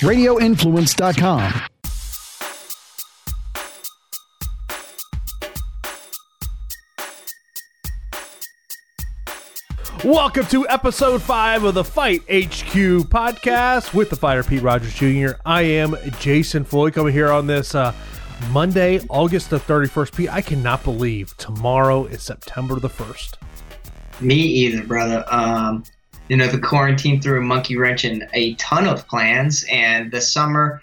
radioinfluence.com. Welcome to episode five of the Fight HQ podcast with the fighter Pete Rogers Jr. I am Jason Floyd coming here on this uh, Monday, August the 31st. Pete, I cannot believe tomorrow is September the 1st. Me either, brother. Um, you know, the quarantine threw a monkey wrench in a ton of plans, and the summer,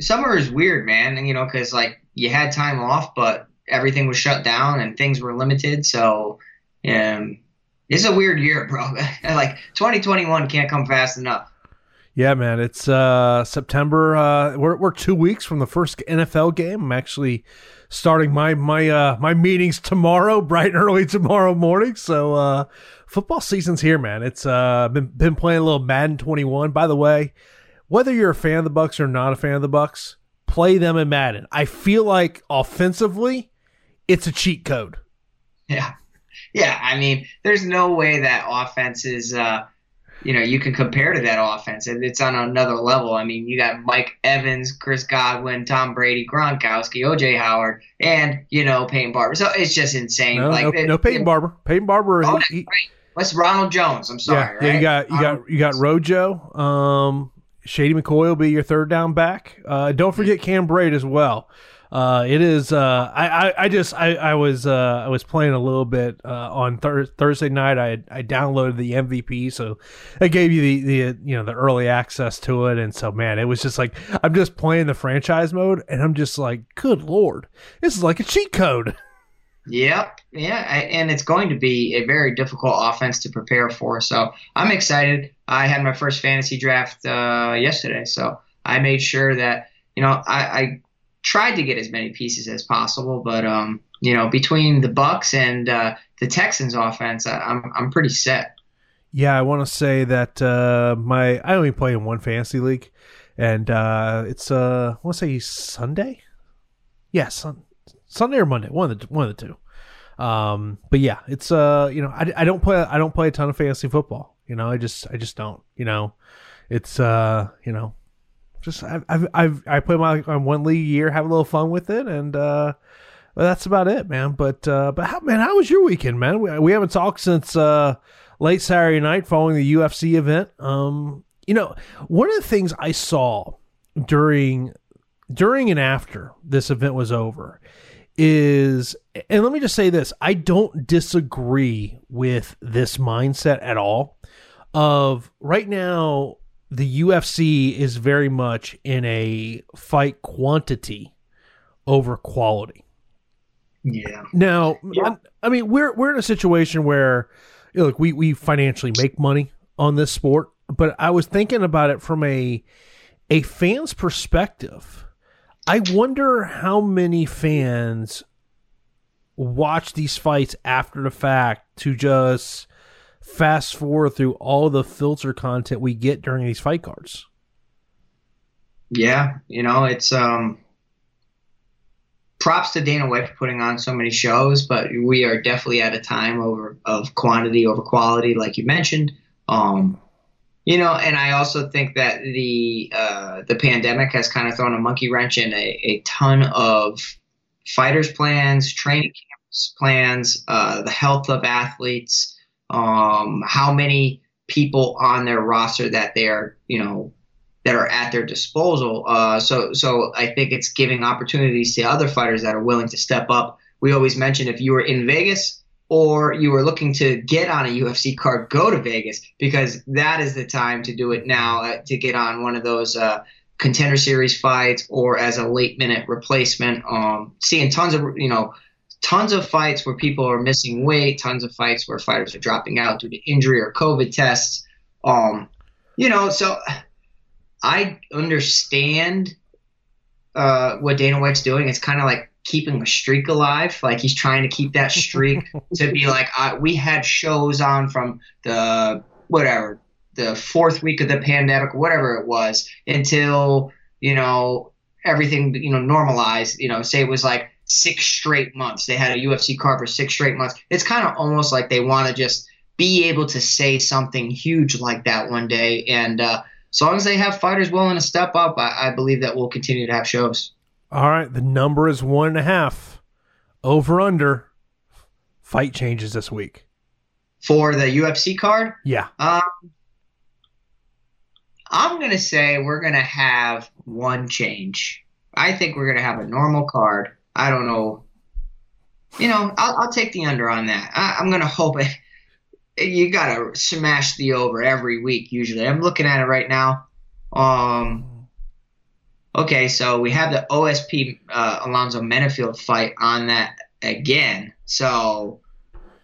summer is weird, man. And you know, because like you had time off, but everything was shut down and things were limited. So, um, it's a weird year, bro. like 2021 can't come fast enough. Yeah, man. It's uh, September. Uh, we're we're two weeks from the first NFL game. I'm actually starting my my uh, my meetings tomorrow, bright and early tomorrow morning. So uh, football season's here, man. It's uh, been been playing a little Madden 21. By the way, whether you're a fan of the Bucks or not a fan of the Bucks, play them in Madden. I feel like offensively, it's a cheat code. Yeah, yeah. I mean, there's no way that offense is. Uh, you know, you can compare to that offense. It's on another level. I mean, you got Mike Evans, Chris Godwin, Tom Brady, Gronkowski, OJ Howard, and you know Peyton Barber. So it's just insane. No, like no, no Peyton Barber. Peyton Barber. Oh, he, right. What's Ronald Jones? I'm sorry. yeah, right? yeah. You got you got you got Rojo. Um, Shady McCoy will be your third down back. Uh, don't forget Cam Brate as well. Uh, it is. Uh, I, I, I just I, I was uh, I was playing a little bit uh, on thir- Thursday night. I I downloaded the MVP, so it gave you the the you know the early access to it, and so man, it was just like I'm just playing the franchise mode, and I'm just like, good lord, this is like a cheat code. Yep. Yeah. I, and it's going to be a very difficult offense to prepare for. So I'm excited. I had my first fantasy draft uh, yesterday. So I made sure that, you know, I, I tried to get as many pieces as possible. But, um, you know, between the Bucks and uh, the Texans offense, I, I'm, I'm pretty set. Yeah, I want to say that uh, my I only play in one fantasy league, and uh, it's uh, I want to say Sunday. Yeah, sun, Sunday or Monday, one of the one of the two. Um, but yeah, it's uh, you know, I, I don't play I don't play a ton of fantasy football. You know, I just I just don't. You know, it's uh, you know, just I've I've, I've I play my on one league a year, have a little fun with it, and uh, well, that's about it, man. But uh, but how man, how was your weekend, man? We, we haven't talked since uh late Saturday night following the UFC event. Um, you know, one of the things I saw during during and after this event was over is and let me just say this, I don't disagree with this mindset at all of right now the UFC is very much in a fight quantity over quality. Yeah. Now, Yeah. I, mean, we're we're in a situation where, you know, look, we we financially make money on this sport, but I was thinking about it from a a fan's perspective. I wonder how many fans watch these fights after the fact to just fast forward through all the filter content we get during these fight cards. Yeah. You know, it's, um, props to Dana White for putting on so many shows, but we are definitely at a time over of quantity over quality, like you mentioned. Um, you know, and I also think that the uh, the pandemic has kind of thrown a monkey wrench in a, a ton of fighters' plans, training camps plans, uh, the health of athletes, um, how many people on their roster that they're you know that are at their disposal. Uh, so, so I think it's giving opportunities to other fighters that are willing to step up. We always mention if you were in Vegas or you were looking to get on a UFC card, go to Vegas because that is the time to do it now uh, to get on one of those uh, contender series fights or as a late minute replacement. Um, seeing tons of you know. Tons of fights where people are missing weight, tons of fights where fighters are dropping out due to injury or COVID tests. Um, you know, so I understand uh, what Dana White's doing. It's kind of like keeping a streak alive. Like he's trying to keep that streak to be like, uh, we had shows on from the whatever, the fourth week of the pandemic, whatever it was, until, you know, everything, you know, normalized. You know, say it was like six straight months. They had a UFC card for six straight months. It's kind of almost like they want to just be able to say something huge like that one day. And, uh, as long as they have fighters willing to step up, I, I believe that we'll continue to have shows. All right, the number is one and a half. Over under. Fight changes this week. For the UFC card? Yeah. Um, I'm going to say we're going to have one change. I think we're going to have a normal card. I don't know. You know, I'll, I'll take the under on that. I, am going to hope it. You got to smash the over every week, usually. I'm looking at it right now. Um, okay, so we have the OSP uh, Alonzo Menifield fight on that again. So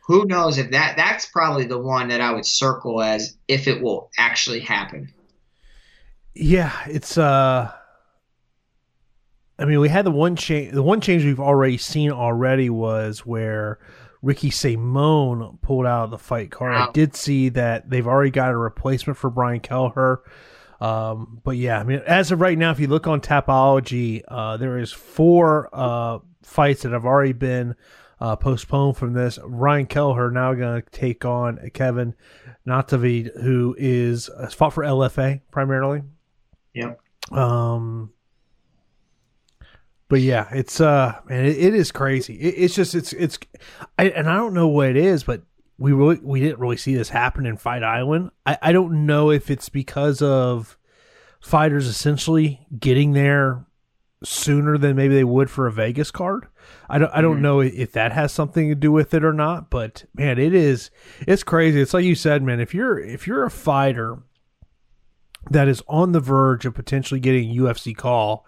who knows if that that's probably the one that I would circle as if it will actually happen. Yeah, it's uh I mean, we had the one change. The one change we've already seen already was where Ricky Simón pulled out of the fight card. Wow. I did see that they've already got a replacement for Brian Kelleher. Um, but yeah, I mean, as of right now, if you look on Tapology, uh, there is four uh, fights that have already been uh, postponed from this. Ryan Kelleher now going to take on Kevin Natividad, who is uh, fought for LFA primarily. Yep. Um, but yeah, it's uh, man, it, it is crazy. It, it's just it's it's, I, and I don't know what it is, but we really we didn't really see this happen in Fight Island. I I don't know if it's because of fighters essentially getting there sooner than maybe they would for a Vegas card. I don't I don't mm-hmm. know if that has something to do with it or not, but man, it is it's crazy. It's like you said, man, if you're if you're a fighter that is on the verge of potentially getting a UFC call,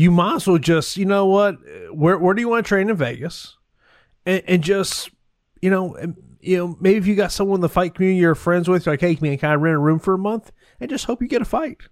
you might as well just, you know what, where where do you want to train in Vegas? And, and just, you know, you know, maybe if you got someone in the fight community you're friends with, like, hey, man, can I rent a room for a month? And just hope you get a fight.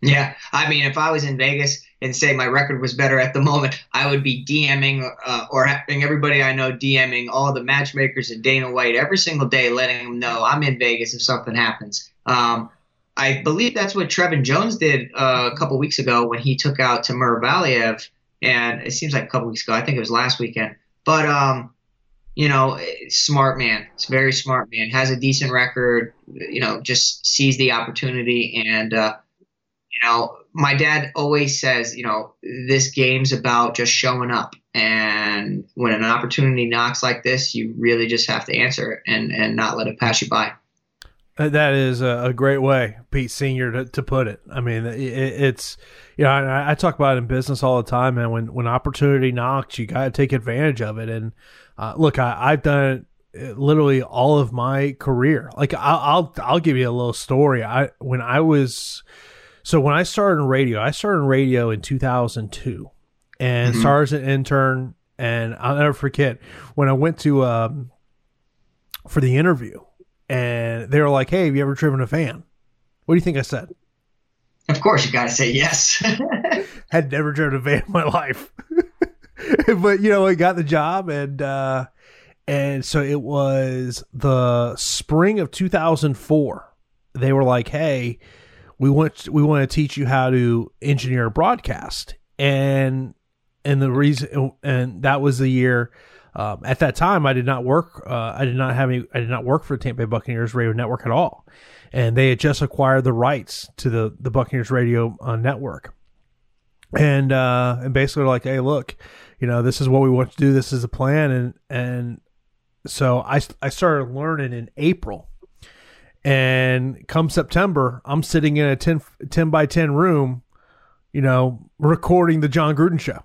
Yeah, I mean, if I was in Vegas and say my record was better at the moment, I would be DMing uh, or having everybody I know DMing all the matchmakers and Dana White every single day, letting them know I'm in Vegas if something happens. Um, I believe that's what Trevin Jones did uh, a couple weeks ago when he took out Timur Valiev, and it seems like a couple weeks ago. I think it was last weekend. But um, you know, smart man. It's very smart man. Has a decent record. You know, just sees the opportunity and. Uh, you know, my dad always says, you know, this game's about just showing up. And when an opportunity knocks like this, you really just have to answer it and, and not let it pass you by. Uh, that is a, great way, Pete Senior, to, to put it. I mean, it, it's you know, I, I, talk about it in business all the time, man. When when opportunity knocks, you got to take advantage of it. And uh, look, I, have done it literally all of my career. Like I'll, I'll I'll give you a little story. I when I was so when I started in radio, I started in radio in 2002 and mm-hmm. started as an intern. And I'll never forget when I went to um, for the interview, and they were like, "Hey, have you ever driven a van?" What do you think I said? Of course, you got to say yes. Had never driven a van in my life, but you know, I got the job, and uh, and so it was the spring of 2004. They were like, "Hey." we want we want to teach you how to engineer a broadcast and and the reason and that was the year um, at that time I did not work uh, I did not have any I did not work for the Tampa Bay Buccaneers radio network at all. And they had just acquired the rights to the the Buccaneers radio uh, network. And uh, and basically like hey look you know this is what we want to do. This is the plan. And and so I I started learning in April. And come September, I'm sitting in a 10, 10 by 10 room, you know, recording the Jon Gruden show.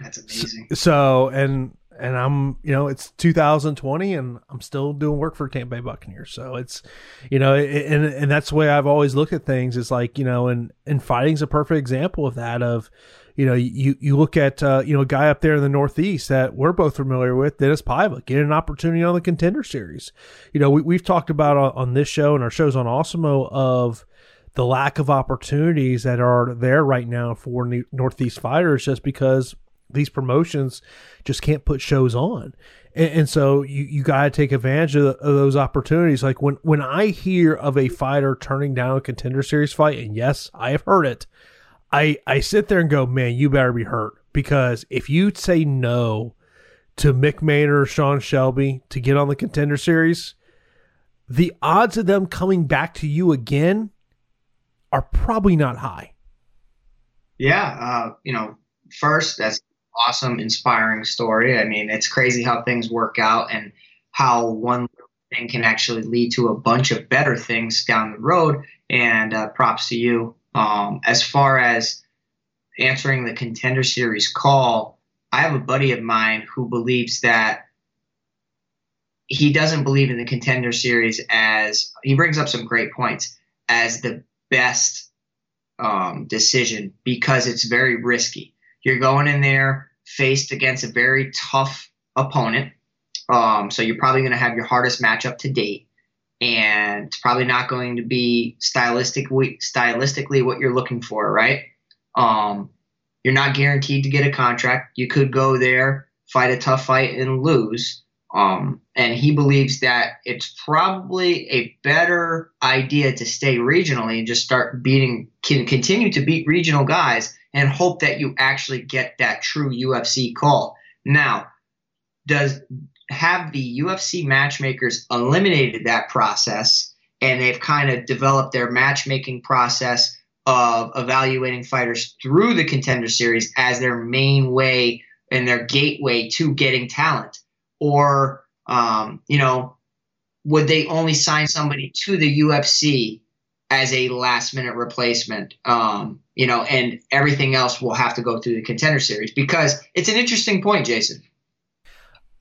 That's amazing. So, so, and and I'm you know it's 2020 and I'm still doing work for Tampa Bay Buccaneers. So it's you know and and that's the way I've always looked at things. Is like you know and and fighting's a perfect example of that. Of you know, you you look at uh, you know a guy up there in the Northeast that we're both familiar with, Dennis Paiva, getting an opportunity on the Contender Series. You know, we, we've talked about on, on this show and our shows on Awesemo of the lack of opportunities that are there right now for Northeast fighters, just because these promotions just can't put shows on. And, and so you, you got to take advantage of, of, those opportunities. Like when, when I hear of a fighter turning down a contender series fight, and yes, I have heard it, I I sit there and go, man, you better be hurt because if you say no to Mick Maynard or Sean Shelby to get on the contender series, the odds of them coming back to you again are probably not high. Yeah, uh, you know, first that's awesome, inspiring story. I mean, it's crazy how things work out and how one thing can actually lead to a bunch of better things down the road. And uh, props to you. Um, as far as answering the contender series call, I have a buddy of mine who believes that he doesn't believe in the contender series as he brings up some great points as the best um, decision because it's very risky. You're going in there faced against a very tough opponent. Um, so you're probably going to have your hardest matchup to date. And it's probably not going to be stylistically, stylistically what you're looking for, right? Um, you're not guaranteed to get a contract. You could go there, fight a tough fight, and lose. Um, and he believes that it's probably a better idea to stay regionally and just start beating, can continue to beat regional guys and hope that you actually get that true UFC call. Now, does have the UFC matchmakers eliminated that process and they've kind of developed their matchmaking process of evaluating fighters through the contender series as their main way and their gateway to getting talent? Or, um, you know, would they only sign somebody to the UFC as a last minute replacement? Um, you know, and everything else will have to go through the contender series because it's an interesting point, Jason.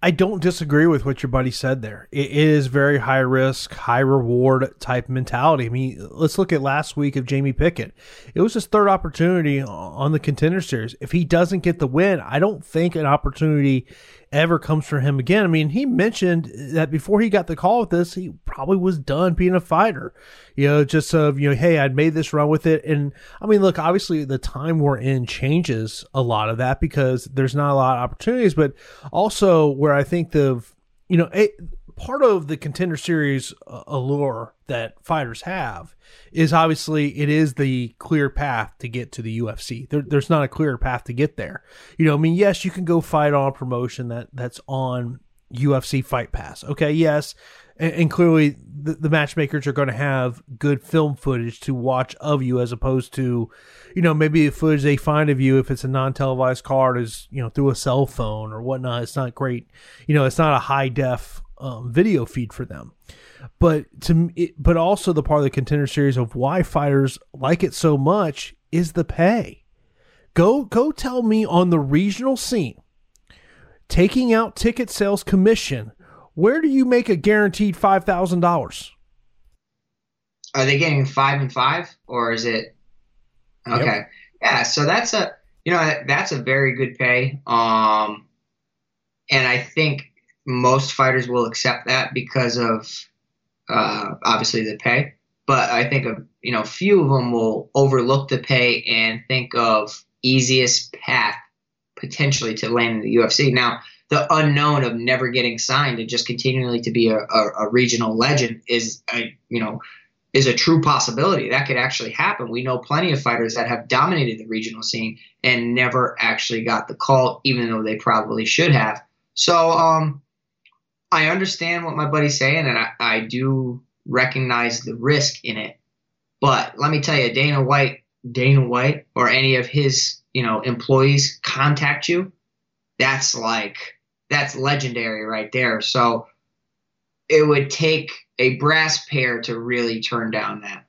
I don't disagree with what your buddy said there. It is very high risk, high reward type mentality. I mean, let's look at last week of Jamie Pickett. It was his third opportunity on the contender series. If he doesn't get the win, I don't think an opportunity ever comes for him again. I mean, he mentioned that before he got the call with this, he probably was done being a fighter. You know, just of, you know, hey, I'd made this run with it. And I mean, look, obviously the time we're in changes a lot of that because there's not a lot of opportunities, but also where I think the, you know, part of the contender series uh, allure that fighters have is obviously it is the clear path to get to the UFC. There, there's not a clear path to get there. You know, I mean, yes, you can go fight on a promotion that that's on UFC Fight Pass. Okay, yes, and, and clearly the, the, matchmakers are going to have good film footage to watch of you as opposed to, you know, maybe the footage they find of you if it's a non-televised card is you know through a cell phone or whatnot. It's not great. You know, it's not a high def um, video feed for them. But to it, but also the part of the contender series of why fighters like it so much is the pay. Go go tell me on the regional scene, taking out ticket sales commission, where do you make a guaranteed five thousand dollars? Are they getting five and five, or is it okay? Yep. Yeah, so that's a you know that's a very good pay. Um, and I think most fighters will accept that because of uh, obviously the pay. But I think a you know few of them will overlook the pay and think of easiest path potentially to land in the UFC. Now the unknown of never getting signed and just continually to be a, a, a regional legend is a you know is a true possibility. That could actually happen. We know plenty of fighters that have dominated the regional scene and never actually got the call, even though they probably should have. So um, I understand what my buddy's saying, and I, I do recognize the risk in it. But let me tell you, Dana White, Dana White, or any of his you know employees contact you, that's like that's legendary right there. So it would take a brass pair to really turn down that.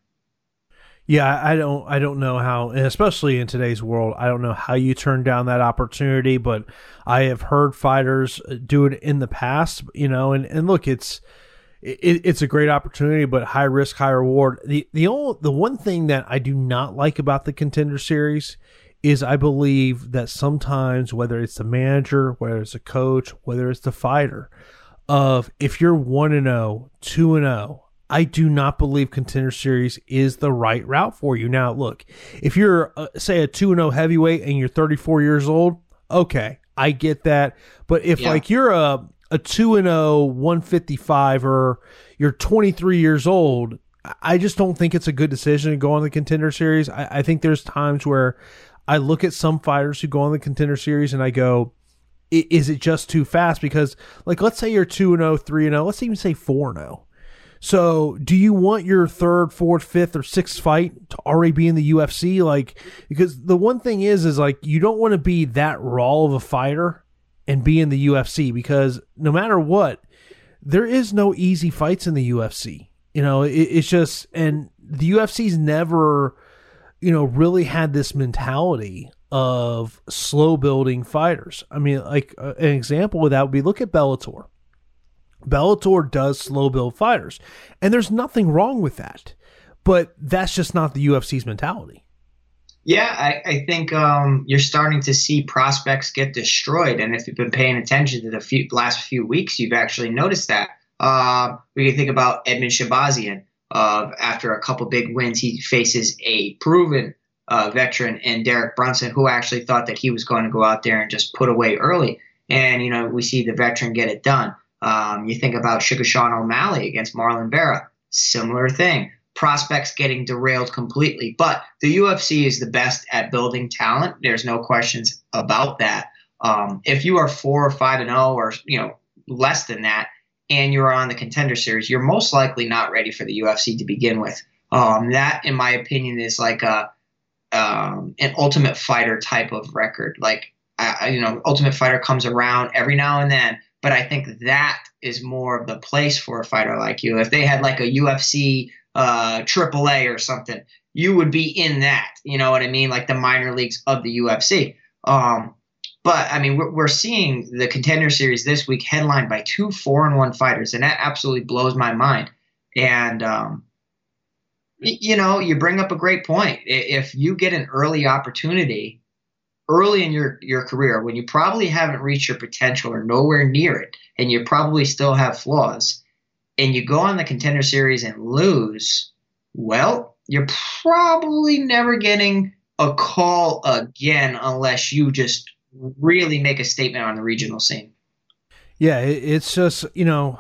Yeah, I don't I don't know how especially in today's world, I don't know how you turn down that opportunity, but I have heard fighters uh, do it in the past, you know, and, and look, it's it, it's a great opportunity, but high risk, high reward. The the only the one thing that I do not like about the contender series is I believe that sometimes whether it's the manager, whether it's a coach, whether it's the fighter, of if you're one and 0, 2 and 0, I do not believe contender series is the right route for you. Now, look, if you're uh, say a 2 0 heavyweight and you're 34 years old, okay, I get that. But if yeah. like you're a a 2 and 0 155 or you're 23 years old, I just don't think it's a good decision to go on the contender series. I, I think there's times where I look at some fighters who go on the contender series and I go, is it just too fast? Because, like, let's say you're 2 and 0, 3 and 0, let's even say 4 0 So, do you want your third, fourth, fifth, or sixth fight to already be in the UFC? Like, because the one thing is, is like you don't want to be that raw of a fighter and be in the UFC because no matter what, there is no easy fights in the UFC. You know, it, it's just, and the UFC's never, you know, really had this mentality of slow building fighters. I mean, like uh, an example of that would be look at Bellator. Bellator does slow build fighters, and there's nothing wrong with that. But that's just not the UFC's mentality. Yeah, I, I think um, you're starting to see prospects get destroyed, and if you've been paying attention to the few, last few weeks, you've actually noticed that. Uh, we can think about Edmen Shahbazyan. Uh, after a couple big wins, he faces a proven uh, veteran in Derek Brunson, who actually thought that he was going to go out there and just put away early. And you know, we see the veteran get it done. Um, you think about Sugar Sean O'Malley against Marlon Vera, similar thing. Prospects getting derailed completely. But the UFC is the best at building talent. There's no questions about that. Um, if you are four or five and zero, oh or you know less than that, and you're on the contender series, you're most likely not ready for the UFC to begin with. Um, that, in my opinion, is like a um, an Ultimate Fighter type of record. Like, I, you know, Ultimate Fighter comes around every now and then, but I think that is more of the place for a fighter like you. If they had like a UFC uh, AAA or something, you would be in that. You know what I mean? Like the minor leagues of the UFC. Um, but I mean, we're, we're seeing the contender series this week headlined by two four and one fighters, and that absolutely blows my mind. And um, you know, you bring up a great point. If you get an early opportunity early in your, your career when you probably haven't reached your potential or nowhere near it, and you probably still have flaws, and you go on the contender series and lose, well, you're probably never getting a call again unless you just really make a statement on the regional scene. Yeah, it's just, you know,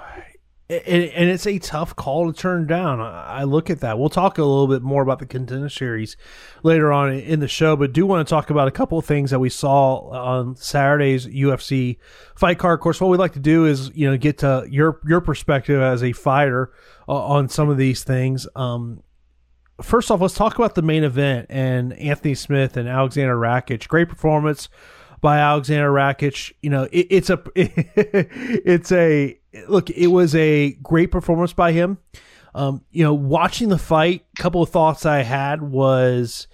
and, it's a tough call to turn down. I look at that. We'll talk a little bit more about the contender series later on in the show, but do want to talk about a couple of things that we saw on Saturday's UFC fight card. Of course, what we like to do is you know get to your your perspective as a fighter uh, on some of these things. Um, first off, let's talk about the main event and Anthony Smith and Alexander Rakic. Great performance by Alexander Rakic. You know, it, it's a it's a look. It was a great performance by him. Um, you know, watching the fight, a couple of thoughts I had was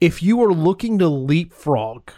if you were looking to leapfrog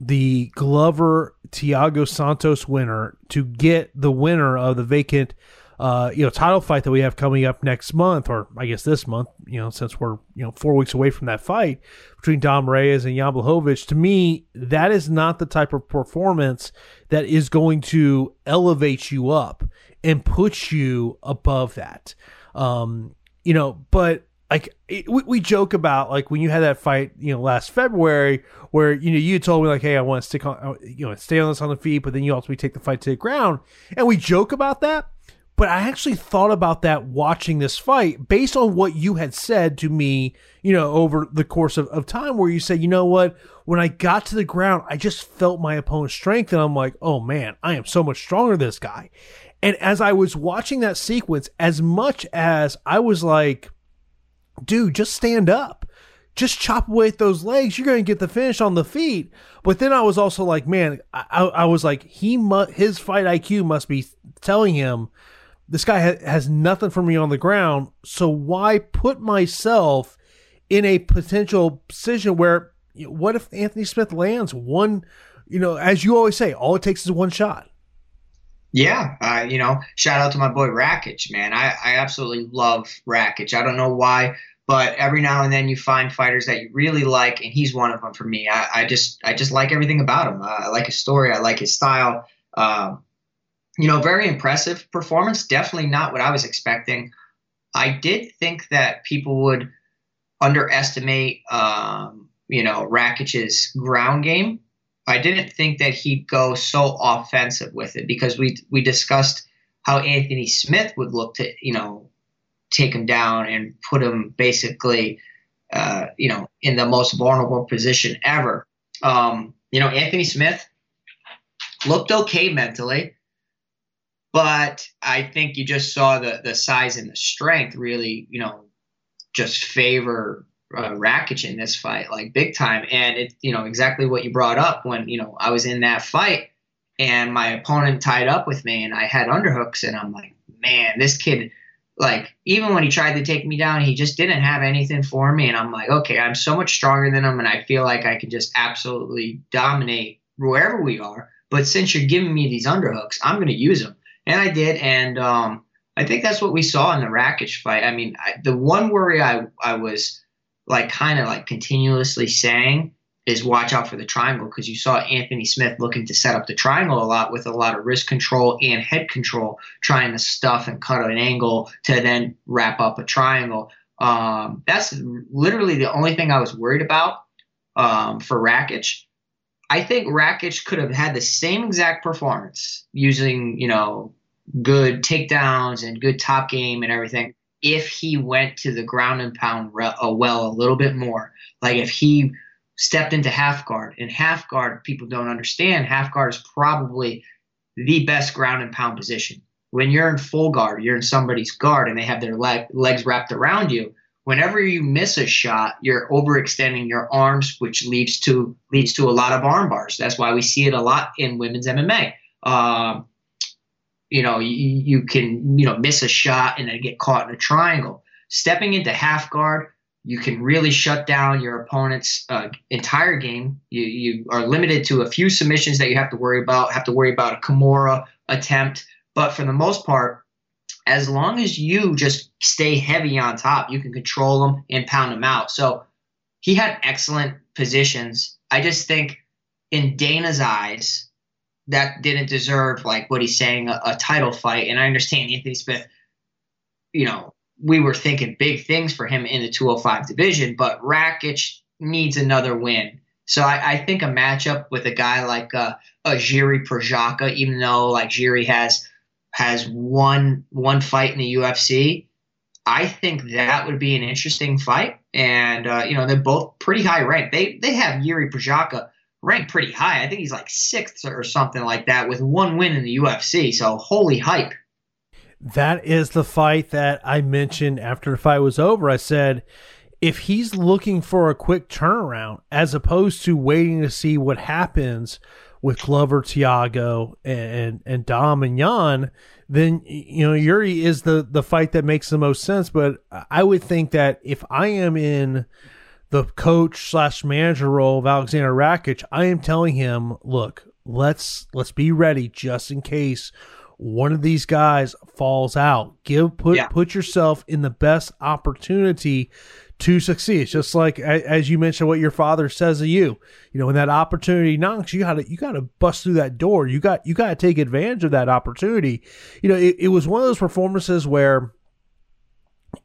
the Glover Thiago Santos winner to get the winner of the vacant uh, you know, title fight that we have coming up next month, or I guess this month, you know, since we're, you know, four weeks away from that fight between Dom Reyes and Jan Blachowicz, to me, that is not the type of performance that is going to elevate you up and put you above that. Um, you know, but like it, we, we, joke about like when you had that fight, you know, last February, where you know you told me like, hey, I want to stick on, you know, stay on this on the feet, but then you ultimately take the fight to the ground, and we joke about that. But I actually thought about that watching this fight based on what you had said to me, you know, over the course of, of time, where you said, you know what, when I got to the ground, I just felt my opponent's strength. And I'm like, oh man, I am so much stronger than this guy. And as I was watching that sequence, as much as I was like, dude, just stand up. Just chop away at those legs. You're going to get the finish on the feet. But then I was also like, man, I, I was like, he mu- his fight IQ must be telling him this guy ha- has nothing for me on the ground. So why put myself in a potential position where you know, what if Anthony Smith lands one? You know, as you always say, all it takes is one shot. Yeah, uh, you know, shout out to my boy Rakic, man. I, I absolutely love Rakic. I don't know why, but every now and then you find fighters that you really like, and he's one of them for me. I, I just I just like everything about him. Uh, I like his story. I like his style. Um, you know, very impressive performance. Definitely not what I was expecting. I did think that people would underestimate, um, you know, Rakic's ground game. I didn't think that he'd go so offensive with it because we we discussed how Anthony Smith would look to, you know, take him down and put him basically, uh, you know, in the most vulnerable position ever. Um, you know, Anthony Smith looked okay mentally but I think you just saw the the size and the strength really, you know, just favor uh, Rakic in this fight like big time. And it, you know, exactly what you brought up when you know I was in that fight and my opponent tied up with me and I had underhooks and I'm like, man, this kid. Like even when he tried to take me down, he just didn't have anything for me, and I'm like, okay, I'm so much stronger than him, and I feel like I can just absolutely dominate wherever we are. But since you're giving me these underhooks, I'm going to use them and I did, and um, I think that's what we saw in the Rakic fight. I mean, I, the one worry I I was like kind of like continuously saying is watch out for the triangle because you saw Anthony Smith looking to set up the triangle a lot with a lot of wrist control and head control, trying to stuff and cut an angle to then wrap up a triangle. Um, that's literally the only thing I was worried about um, for Rakic. I think Rakic could have had the same exact performance using, you know, good takedowns and good top game and everything if he went to the ground and pound re- uh, well a little bit more. Like if he stepped into half guard, and half guard, people don't understand, half guard is probably the best ground and pound position. When you're in full guard, you're in somebody's guard and they have their leg, legs wrapped around you whenever you miss a shot, you're overextending your arms, which leads to leads to a lot of arm bars. That's why we see it a lot in women's MMA. Um, you know, you, you can you know miss a shot and then get caught in a triangle. Stepping into half guard, you can really shut down your opponent's uh, entire game. You you are limited to a few submissions that you have to worry about. Have to worry about a Kimura attempt, but for the most part, as long as you just stay heavy on top, you can control them and pound them out. So he had excellent positions. I just think in Dana's eyes, that didn't deserve like what he's saying a, a title fight. And I understand Anthony Smith, you know, we were thinking big things for him in the 205 division, but Rakic needs another win. So I, I think a matchup with a guy like uh, a Jiri Prochazka, even though like Jiri has has one one fight in the UFC, I think that would be an interesting fight. And uh, you know, they're both pretty high ranked. They they have Yuri Prochazka ranked pretty high. I think he's like sixth or something like that with one win in the UFC. So holy hype. That is the fight that I mentioned after the fight was over. I said if he's looking for a quick turnaround as opposed to waiting to see what happens with Glover, Thiago, and and Dom and Yan, then you know Yuri is the the fight that makes the most sense. But I would think that if I am in the coach slash manager role of Alexander Rakic, I am telling him, look, let's let's be ready just in case one of these guys falls out. Give put yeah. put yourself in the best opportunity to succeed. It's just like as you mentioned, what your father says to you. You know, when that opportunity knocks, you got to you got to bust through that door. You got you got to take advantage of that opportunity. You know, it, it was one of those performances where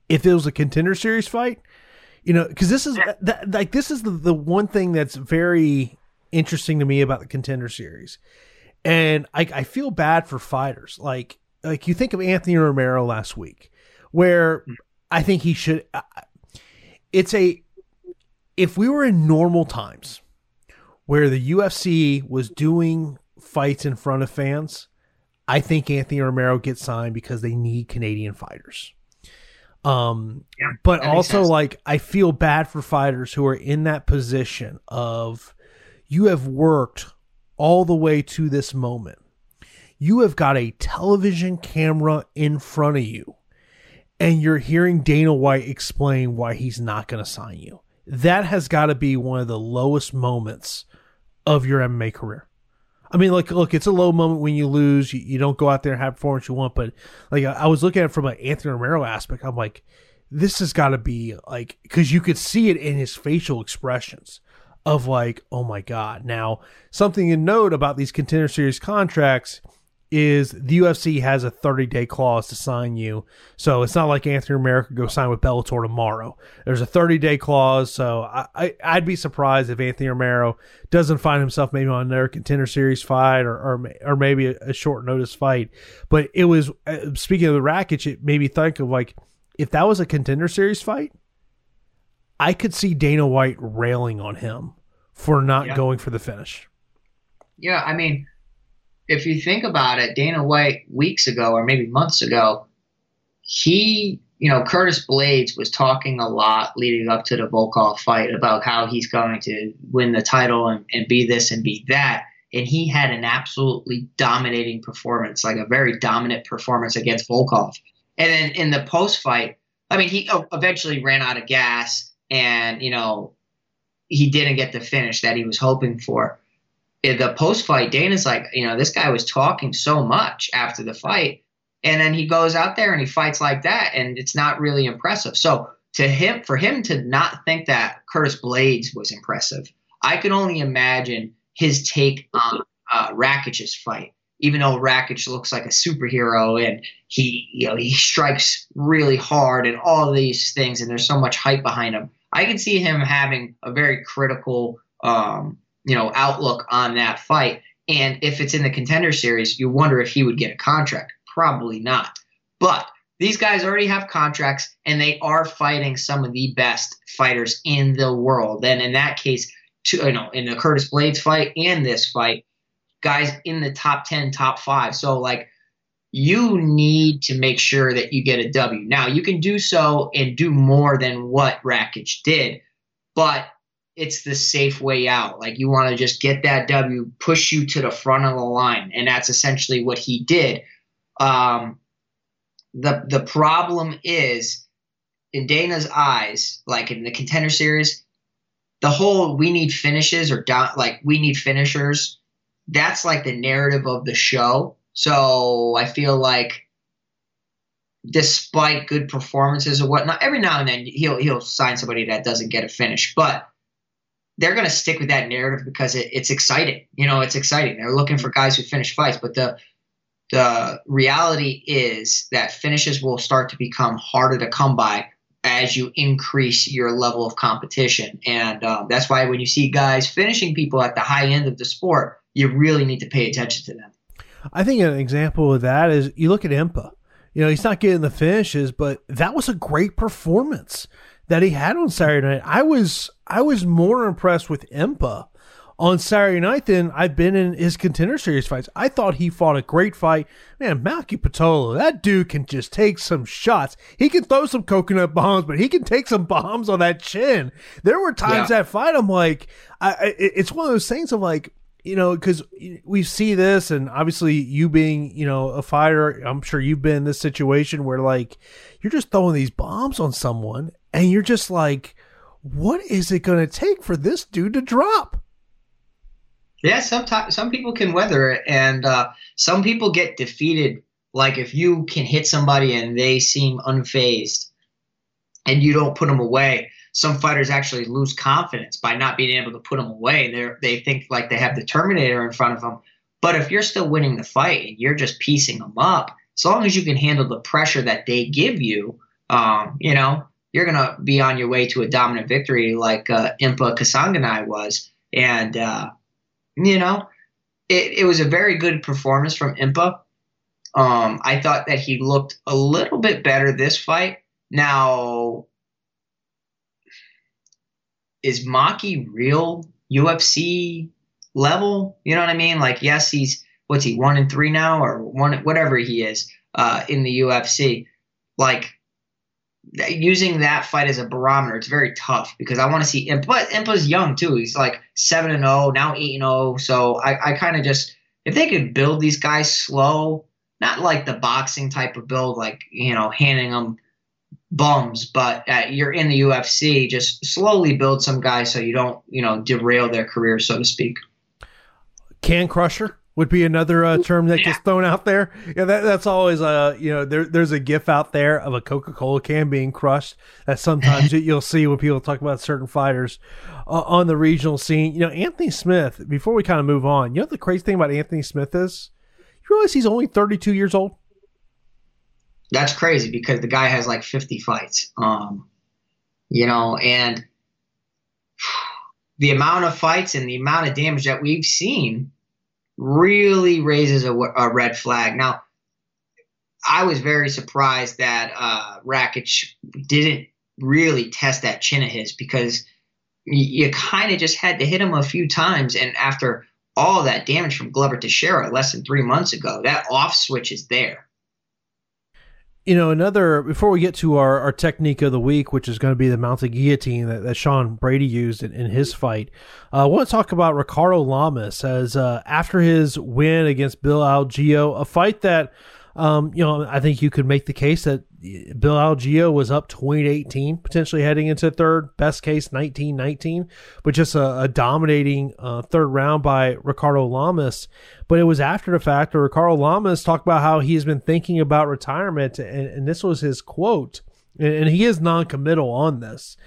if it was a contender series fight, you know, because this is that, like this is the the one thing that's very interesting to me about the contender series, and I I feel bad for fighters like like you think of Anthony Romero last week, where hmm. I think he should it's a if we were in normal times where the UFC was doing fights in front of fans, I think Anthony Romero gets signed because they need Canadian fighters. Um, yeah, but also like I feel bad for fighters who are in that position of you have worked all the way to this moment. You have got a television camera in front of you and you're hearing Dana White explain why he's not going to sign you. That has got to be one of the lowest moments of your MMA career. I mean, look, look, it's a low moment when you lose. You, you don't go out there and have performance you want, but like I was looking at it from an Anthony Romero aspect. I'm like, this has got to be like because you could see it in his facial expressions of like, oh my god. Now, something to note about these contender series contracts is the UFC has a 30 day clause to sign you. So it's not like Anthony Romero could go sign with Bellator tomorrow. There's a 30 day clause. So I, I, would be surprised if Anthony Romero doesn't find himself maybe on another contender series fight or, or, or maybe a, a short notice fight. But it was, uh, speaking of the Rakic, it made me think of like, if that was a contender series fight, I could see Dana White railing on him for not yeah. going for the finish. Yeah. I mean, if you think about it, Dana White weeks ago or maybe months ago, he, you know, Curtis Blaydes was talking a lot leading up to the Volkov fight about how he's going to win the title and, and be this and be that. And he had an absolutely dominating performance, like a very dominant performance against Volkov. And then in the post fight, I mean, he oh, eventually ran out of gas and, you know, he didn't get the finish that he was hoping for. The post fight, Dana's like, you know, this guy was talking so much after the fight. And then he goes out there and he fights like that, and it's not really impressive. So to him, for him to not think that Curtis Blaydes was impressive, I can only imagine his take on uh, Rakic's fight. Even though Rakic looks like a superhero and he, you know, he strikes really hard and all these things, and there's so much hype behind him. I can see him having a very critical, um, you know, outlook on that fight. And if it's in the contender series, you wonder if he would get a contract. Probably not. But these guys already have contracts and they are fighting some of the best fighters in the world. And in that case, to, you know, in the Curtis Blaydes fight and this fight, guys in the top 10, top five. So, like, you need to make sure that you get a W. Now, you can do so and do more than what Rakic did, but it's the safe way out. Like you want to just get that W, push you to the front of the line, and that's essentially what he did. Um, the the problem is in Dana's eyes, like in the contender series, the whole we need finishes or like we need finishers. That's like the narrative of the show so I feel like despite good performances or whatnot, every now and then he'll he'll sign somebody that doesn't get a finish. But they're going to stick with that narrative because it, it's exciting. You know, it's exciting. They're looking for guys who finish fights, but the the reality is that finishes will start to become harder to come by as you increase your level of competition, and um, that's why when you see guys finishing people at the high end of the sport, you really need to pay attention to them. I think an example of that is you look at Impa. You know, he's not getting the finishes, but that was a great performance that he had on Saturday night. I was I was more impressed with Impa on Saturday night than I've been in his contender series fights. I thought he fought a great fight. Man, Maki Pitolo, that dude can just take some shots. He can throw some coconut bombs, but he can take some bombs on that chin. There were times yeah. that fight, I'm like, I, it's one of those things of like, you know, because we see this, and obviously you being, you know, a fighter, I'm sure you've been in this situation where like you're just throwing these bombs on someone, and you're just like, what is it going to take for this dude to drop? Yeah, sometimes some people can weather it, and uh, some people get defeated. Like if you can hit somebody and they seem unfazed, and you don't put them away, some fighters actually lose confidence by not being able to put them away. They they think like they have the Terminator in front of them. But if you're still winning the fight and you're just piecing them up, as long as you can handle the pressure that they give you, um, you know, you're gonna be on your way to a dominant victory like uh, Impa Kasanganay was. And uh, you know, it, it was a very good performance from Impa. Um, I thought that he looked a little bit better this fight. Now, is Maki real UFC level? You know what I mean? Like, yes, he's what's he one and three now, or one whatever he is uh, in the UFC. Like using that fight as a barometer, it's very tough because I want to see. But Impa's young too. He's like seven and zero now, eight and zero. Oh. So I, I kind of just if they could build these guys slow, not like the boxing type of build, like you know, handing them bums, but uh, you're in the UFC. Just slowly build some guys so you don't, you know, derail their career, so to speak. Can crusher would be another uh, term that yeah. gets thrown out there. Yeah, that, that's always a uh, you know there, there's a gif out there of a Coca Cola can being crushed that sometimes you'll see when people talk about certain fighters uh, on the regional scene. You know, Anthony Smith. Before we kind of move on, you know the crazy thing about Anthony Smith is you realize he's only 32 years old that's crazy because the guy has like 50 fights. Um, you know, and the amount of fights and the amount of damage that we've seen really raises a, a red flag. Now, I was very surprised that uh, Rakic didn't really test that chin of his because you, you kind of just had to hit him a few times, and after all that damage from Glover to Teixeira less than three months ago. That off switch is there. You know, another before we get to our, our technique of the week, which is going to be the mounted guillotine that, that Sean Brady used in, in his fight. Uh, I want to talk about Ricardo Lamas as uh, after his win against Bill Algeo, a fight that um, you know, I think you could make the case that Bill Algeo was up 2018, potentially heading into third, best case 1919, but just a, a dominating uh, third round by Ricardo Lamas. But it was after the fact that Ricardo Lamas talked about how he has been thinking about retirement, and, and this was his quote, and, and he is non committal on this.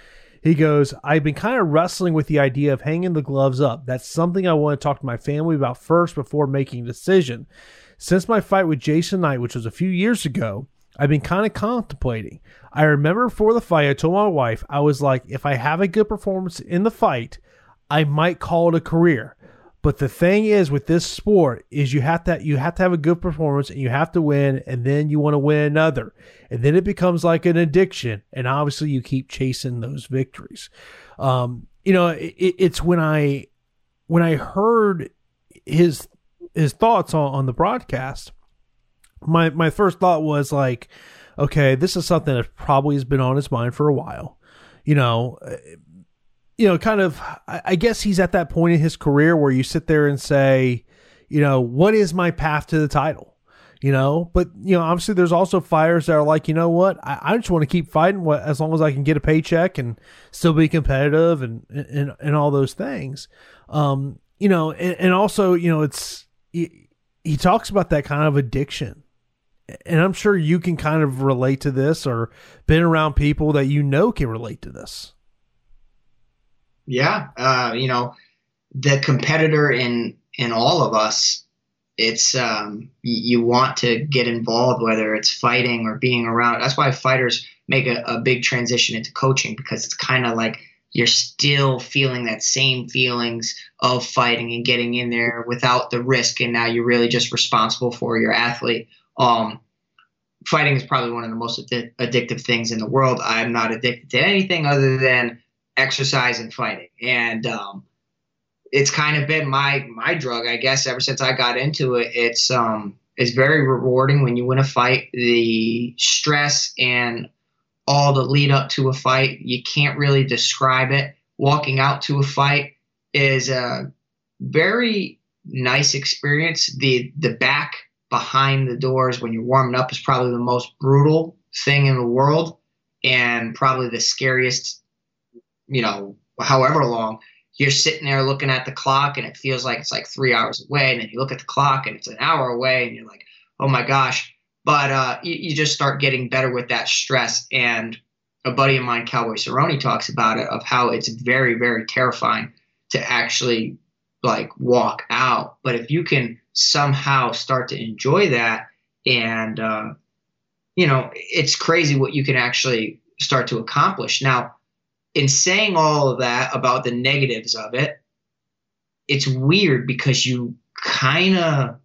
He goes, I've been kind of wrestling with the idea of hanging the gloves up. That's something I want to talk to my family about first before making a decision. Since my fight with Jason Knight, which was a few years ago, I've been kind of contemplating. I remember before the fight, I told my wife, I was like, if I have a good performance in the fight, I might call it a career. But the thing is with this sport is you have to you have to have a good performance and you have to win and then you want to win another. And then it becomes like an addiction and obviously you keep chasing those victories. Um, you know, it, it's when I when I heard his his thoughts on, on the broadcast, my my first thought was like, okay, this is something that probably has been on his mind for a while. You know, you know, kind of. I guess he's at that point in his career where you sit there and say, you know, what is my path to the title? You know, but you know, obviously, there's also fires that are like, you know what, I, I just want to keep fighting what, as long as I can get a paycheck and still be competitive and and and all those things. Um, you know, and, and also, you know, it's he, he talks about that kind of addiction and i'm sure you can kind of relate to this or been around people that you know can relate to this. Yeah uh, you know the competitor in in all of us it's um, you want to get involved whether it's fighting or being around. That's why fighters make a, a big transition into coaching because it's kind of like you're still feeling that same feelings of fighting and getting in there without the risk and now you're really just responsible for your athlete um, fighting is probably one of the most addictive things in the world i'm not addicted to anything other than exercise and fighting and um, it's kind of been my my drug i guess ever since i got into it it's um it's very rewarding when you win a fight the stress and all the lead up to a fight. You can't really describe it. Walking out to a fight is a very nice experience. The the back behind the doors when you're warming up is probably the most brutal thing in the world and probably the scariest, you know, however long you're sitting there looking at the clock and it feels like it's like three hours away. And then you look at the clock and it's an hour away and you're like, oh my gosh. But uh, you, you, just start getting better with that stress. And a buddy of mine, Cowboy Cerrone, talks about it of how it's very, very terrifying to actually like walk out. But if you can somehow start to enjoy that, and uh, you know, it's crazy what you can actually start to accomplish. Now, in saying all of that about the negatives of it, it's weird because you kind of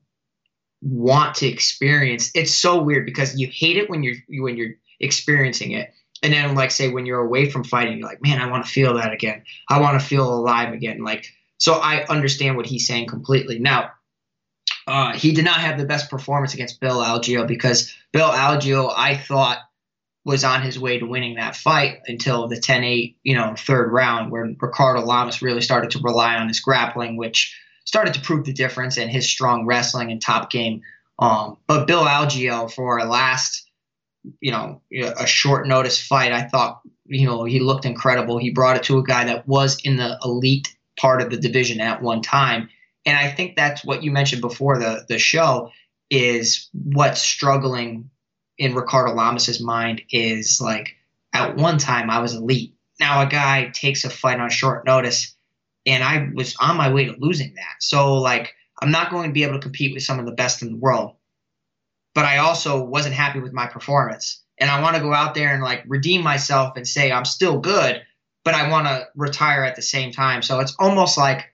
want to experience. It's so weird because you hate it when you're when you're experiencing it. And then like say when you're away from fighting, you're like, man, I want to feel that again. I want to feel alive again. Like so I understand what he's saying completely. Now, uh, he did not have the best performance against Bill Algeo because Bill Algeo, I thought, was on his way to winning that fight until the 10-8, you know, third round where Ricardo Lamas really started to rely on his grappling, which started to prove the difference in his strong wrestling and top game. Um, but Bill Algeo for a last, you know, a short notice fight, I thought, you know, he looked incredible. He brought it to a guy that was in the elite part of the division at one time. And I think that's what you mentioned before the the show is what's struggling in Ricardo Lamas's mind is like at one time I was elite. Now a guy takes a fight on short notice and I was on my way to losing that. So like I'm not going to be able to compete with some of the best in the world. But I also wasn't happy with my performance. And I want to go out there and like redeem myself and say I'm still good, but I want to retire at the same time. So it's almost like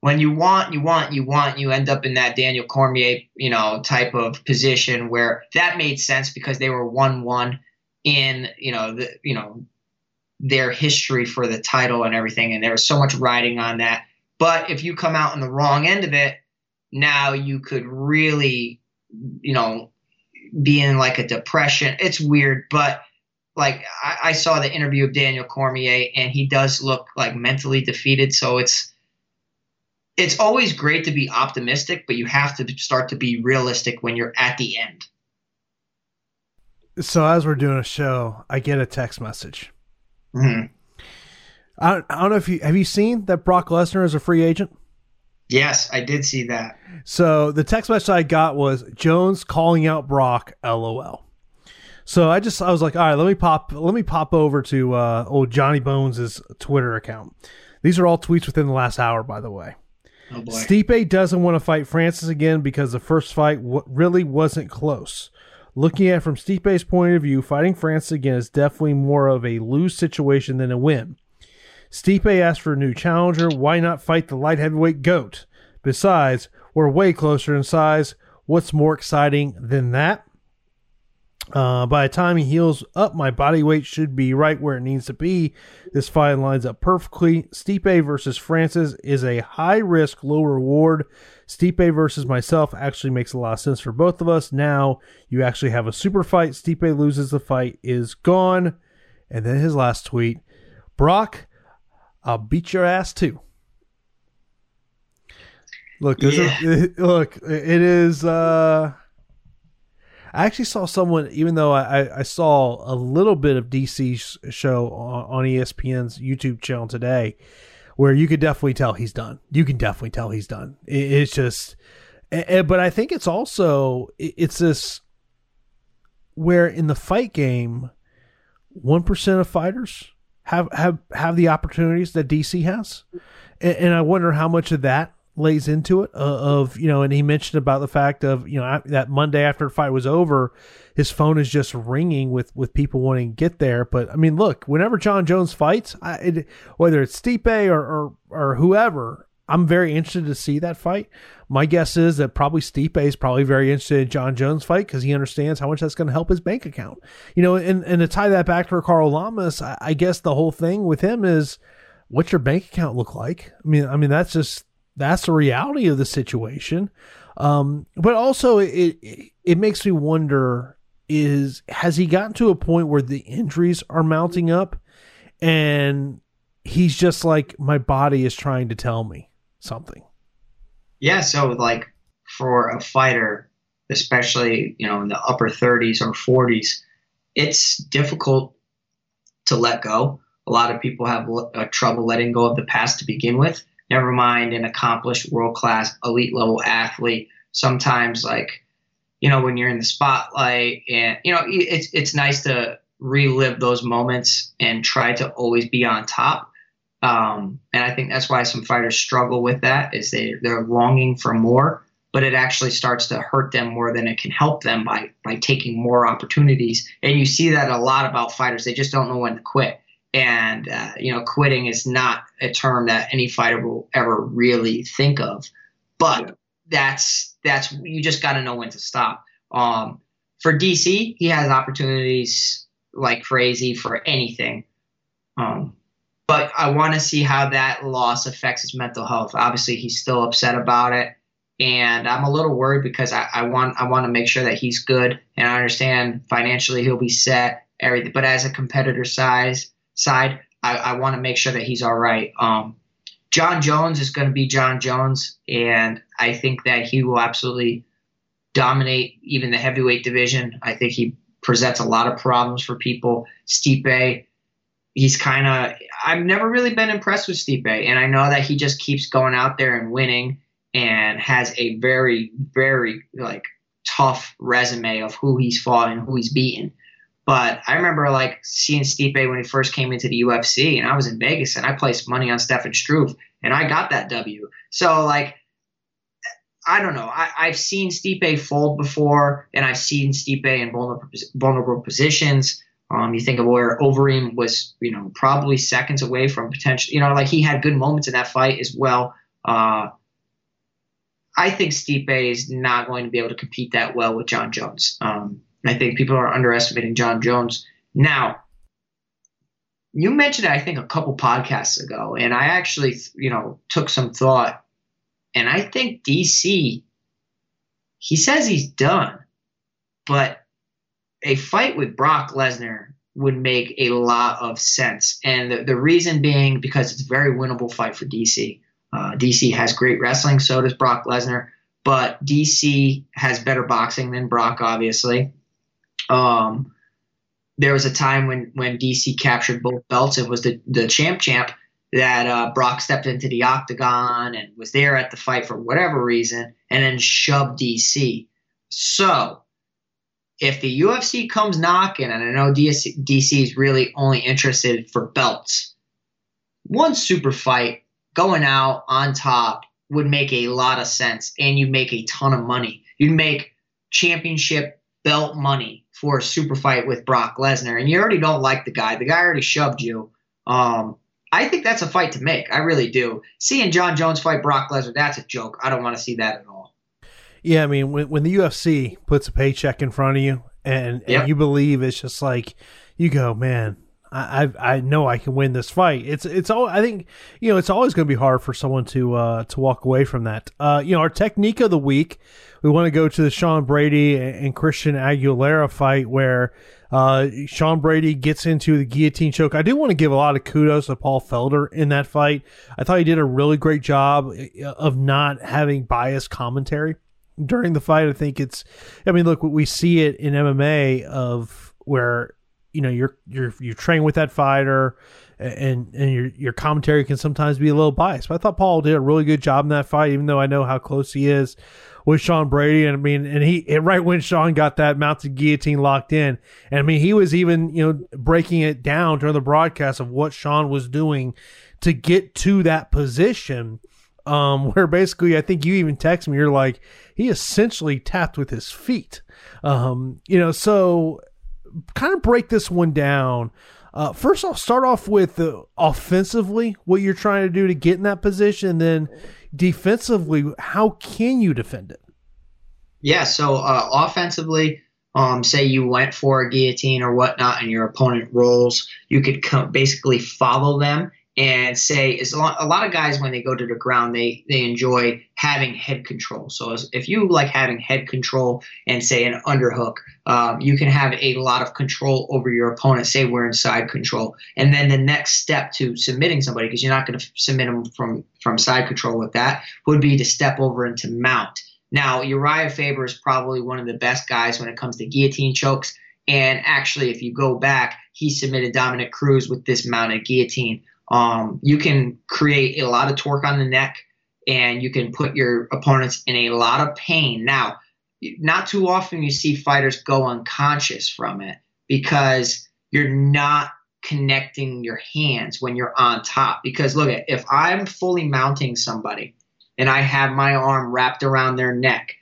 when you want, you want, you want, you end up in that Daniel Cormier, you know, type of position where that made sense because they were one-one in, you know, the, you know, their history for the title and everything, and there was so much riding on that. But if you come out on the wrong end of it, now you could really, you know, be in like a depression. It's weird, but like I, I saw the interview of Daniel Cormier, and he does look like mentally defeated. So it's it's always great to be optimistic, but you have to start to be realistic when you're at the end. So as we're doing a show, I get a text message. Mm-hmm. I, don't, I don't know if you have you seen that Brock Lesnar is a free agent. Yes, I did see that. So the text message I got was Jones calling out Brock, lol. So I just I was like, all right, let me pop let me pop over to uh, old Johnny Bones' Twitter account. These are all tweets within the last hour, by the way. Oh boy. Stipe doesn't want to fight Francis again because the first fight w- really wasn't close. Looking at it from Stipe's point of view, fighting Francis again is definitely more of a lose situation than a win. Stipe asked for a new challenger. Why not fight the light heavyweight goat? Besides, we're way closer in size. What's more exciting than that? Uh, by the time he heals up, my body weight should be right where it needs to be. This fight lines up perfectly. Stipe versus Francis is a high risk, low reward. Stipe versus myself actually makes a lot of sense for both of us. Now you actually have a super fight. Stipe loses the fight, is gone. And then his last tweet Brock, I'll beat your ass too. Look, this Yeah. is, look, it is. uh I actually saw someone, even though I, I- saw a little bit of DC's show on, ESPN's YouTube channel today, where you could definitely tell he's done. You can definitely tell he's done. It, it's just, but I think it's also it's this where in the fight game, one percent of fighters have have have the opportunities that DC has, and I wonder how much of that lays into it. Uh, of you know, and he mentioned about the fact of you know that Monday after the fight was over, his phone is just ringing with with people wanting to get there. But I mean, look, whenever Jon Jones fights, I, it, whether it's Stipe or, or or whoever. I'm very interested to see that fight. My guess is that probably Stipe is probably very interested in Jon Jones' fight because he understands how much that's going to help his bank account. You know, and, and to tie that back to Carl Lamas, I, I guess the whole thing with him is what's your bank account look like? I mean, I mean that's just that's the reality of the situation. Um, but also it, it it makes me wonder is has he gotten to a point where the injuries are mounting up and he's just like my body is trying to tell me something. Yeah, so like for a fighter, especially you know in the upper 30s or 40s, it's difficult to let go. A lot of people have uh, trouble letting go of the past to begin with. Never mind an accomplished world class elite level athlete. Sometimes like you know when you're in the spotlight and you know it's it's nice to relive those moments and try to always be on top. Um, and I think that's why some fighters struggle with that is they they're longing for more, but it actually starts to hurt them more than it can help them by by taking more opportunities. And you see that a lot about fighters; they just don't know when to quit. And uh, you know, quitting is not a term that any fighter will ever really think of, but Yeah. that's that's you just got to know when to stop. Um, for DC, he has opportunities like crazy for anything. Um, but I want to see how that loss affects his mental health. Obviously, he's still upset about it, and I'm a little worried because I, I want I want to make sure that he's good, and I understand financially he'll be set, everything. But as a competitor size side, I, I want to make sure that he's all right. Um, Jon Jones is going to be Jon Jones, and I think that he will absolutely dominate even the heavyweight division. I think he presents a lot of problems for people. Stipe, he's kind of I've never really been impressed with Stipe, and I know that he just keeps going out there and winning and has a very very like tough resume of who he's fought and who he's beaten. But I remember like seeing Stipe when he first came into the UFC, and I was in Vegas and I placed money on Stefan Struve, and I got that W. So like. I don't know. I, I've seen Stipe fold before, and I've seen Stipe in vulnerable, vulnerable positions. Um, you think of where Overeem was, you know, probably seconds away from potential. You know, like he had good moments in that fight as well. Uh, I think Stipe is not going to be able to compete that well with Jon Jones. Um, I think people are underestimating Jon Jones. Now, you mentioned it, I think, a couple podcasts ago, and I actually, you know, took some thought, and I think DC. He says he's done, but a fight with Brock Lesnar would make a lot of sense, and the, the reason being because it's a very winnable fight for DC. Uh, DC has great wrestling, so does Brock Lesnar, but DC has better boxing than Brock, obviously. Um, there was a time when when DC captured both belts. It was the the champ champ that uh, Brock stepped into the octagon and was there at the fight for whatever reason, and then shoved DC. So, if the UFC comes knocking, and I know DC, DC is really only interested for belts, one super fight going out on top would make a lot of sense, and you'd make a ton of money. You'd make championship belt money for a super fight with Brock Lesnar, and you already don't like the guy. The guy already shoved you. Um, I think that's a fight to make. I really do. Seeing Jon Jones fight Brock Lesnar, that's a joke. I don't want to see that at all. Yeah, I mean, when, when the UFC puts a paycheck in front of you and, yep. and you believe it's just like, you go, man, I, I know I can win this fight. It's it's all I think you know it's always going to be hard for someone to uh, to walk away from that. Uh, you know our technique of the week. We want to go to the Sean Brady and Christian Aguilera fight where uh, Sean Brady gets into the guillotine choke. I do want to give a lot of kudos to Paul Felder in that fight. I thought he did a really great job uh, of not having biased commentary during the fight. I think it's. I mean, look, we see it in MMA of where you know you're you're you train with that fighter and and your your commentary can sometimes be a little biased. But I thought Paul did a really good job in that fight, even though I know how close he is with Sean Brady. And I mean, and he right when Sean got that mounted guillotine locked in, and I mean he was even you know breaking it down during the broadcast of what Sean was doing to get to that position. Um, where basically I think you even text me, you're like, he essentially tapped with his feet. Um, you know, so kind of break this one down. Uh, first, I'll start off with uh, offensively what you're trying to do to get in that position. Then defensively, how can you defend it? Yeah, so uh, offensively, um, say you went for a guillotine or whatnot, and your opponent rolls, you could basically follow them and say is a lot, a lot of guys when they go to the ground they they enjoy having head control so as, if you like having head control and say an underhook um, you can have a lot of control over your opponent say we're in side control and then the next step to submitting somebody because you're not going to submit them from from side control with that would be to step over into mount now uriah faber is probably one of the best guys when it comes to guillotine chokes and actually if you go back he submitted dominick cruz with this mounted guillotine um, you can create a lot of torque on the neck and you can put your opponents in a lot of pain. Now, not too often you see fighters go unconscious from it because you're not connecting your hands when you're on top. Because look at if I'm fully mounting somebody and I have my arm wrapped around their neck,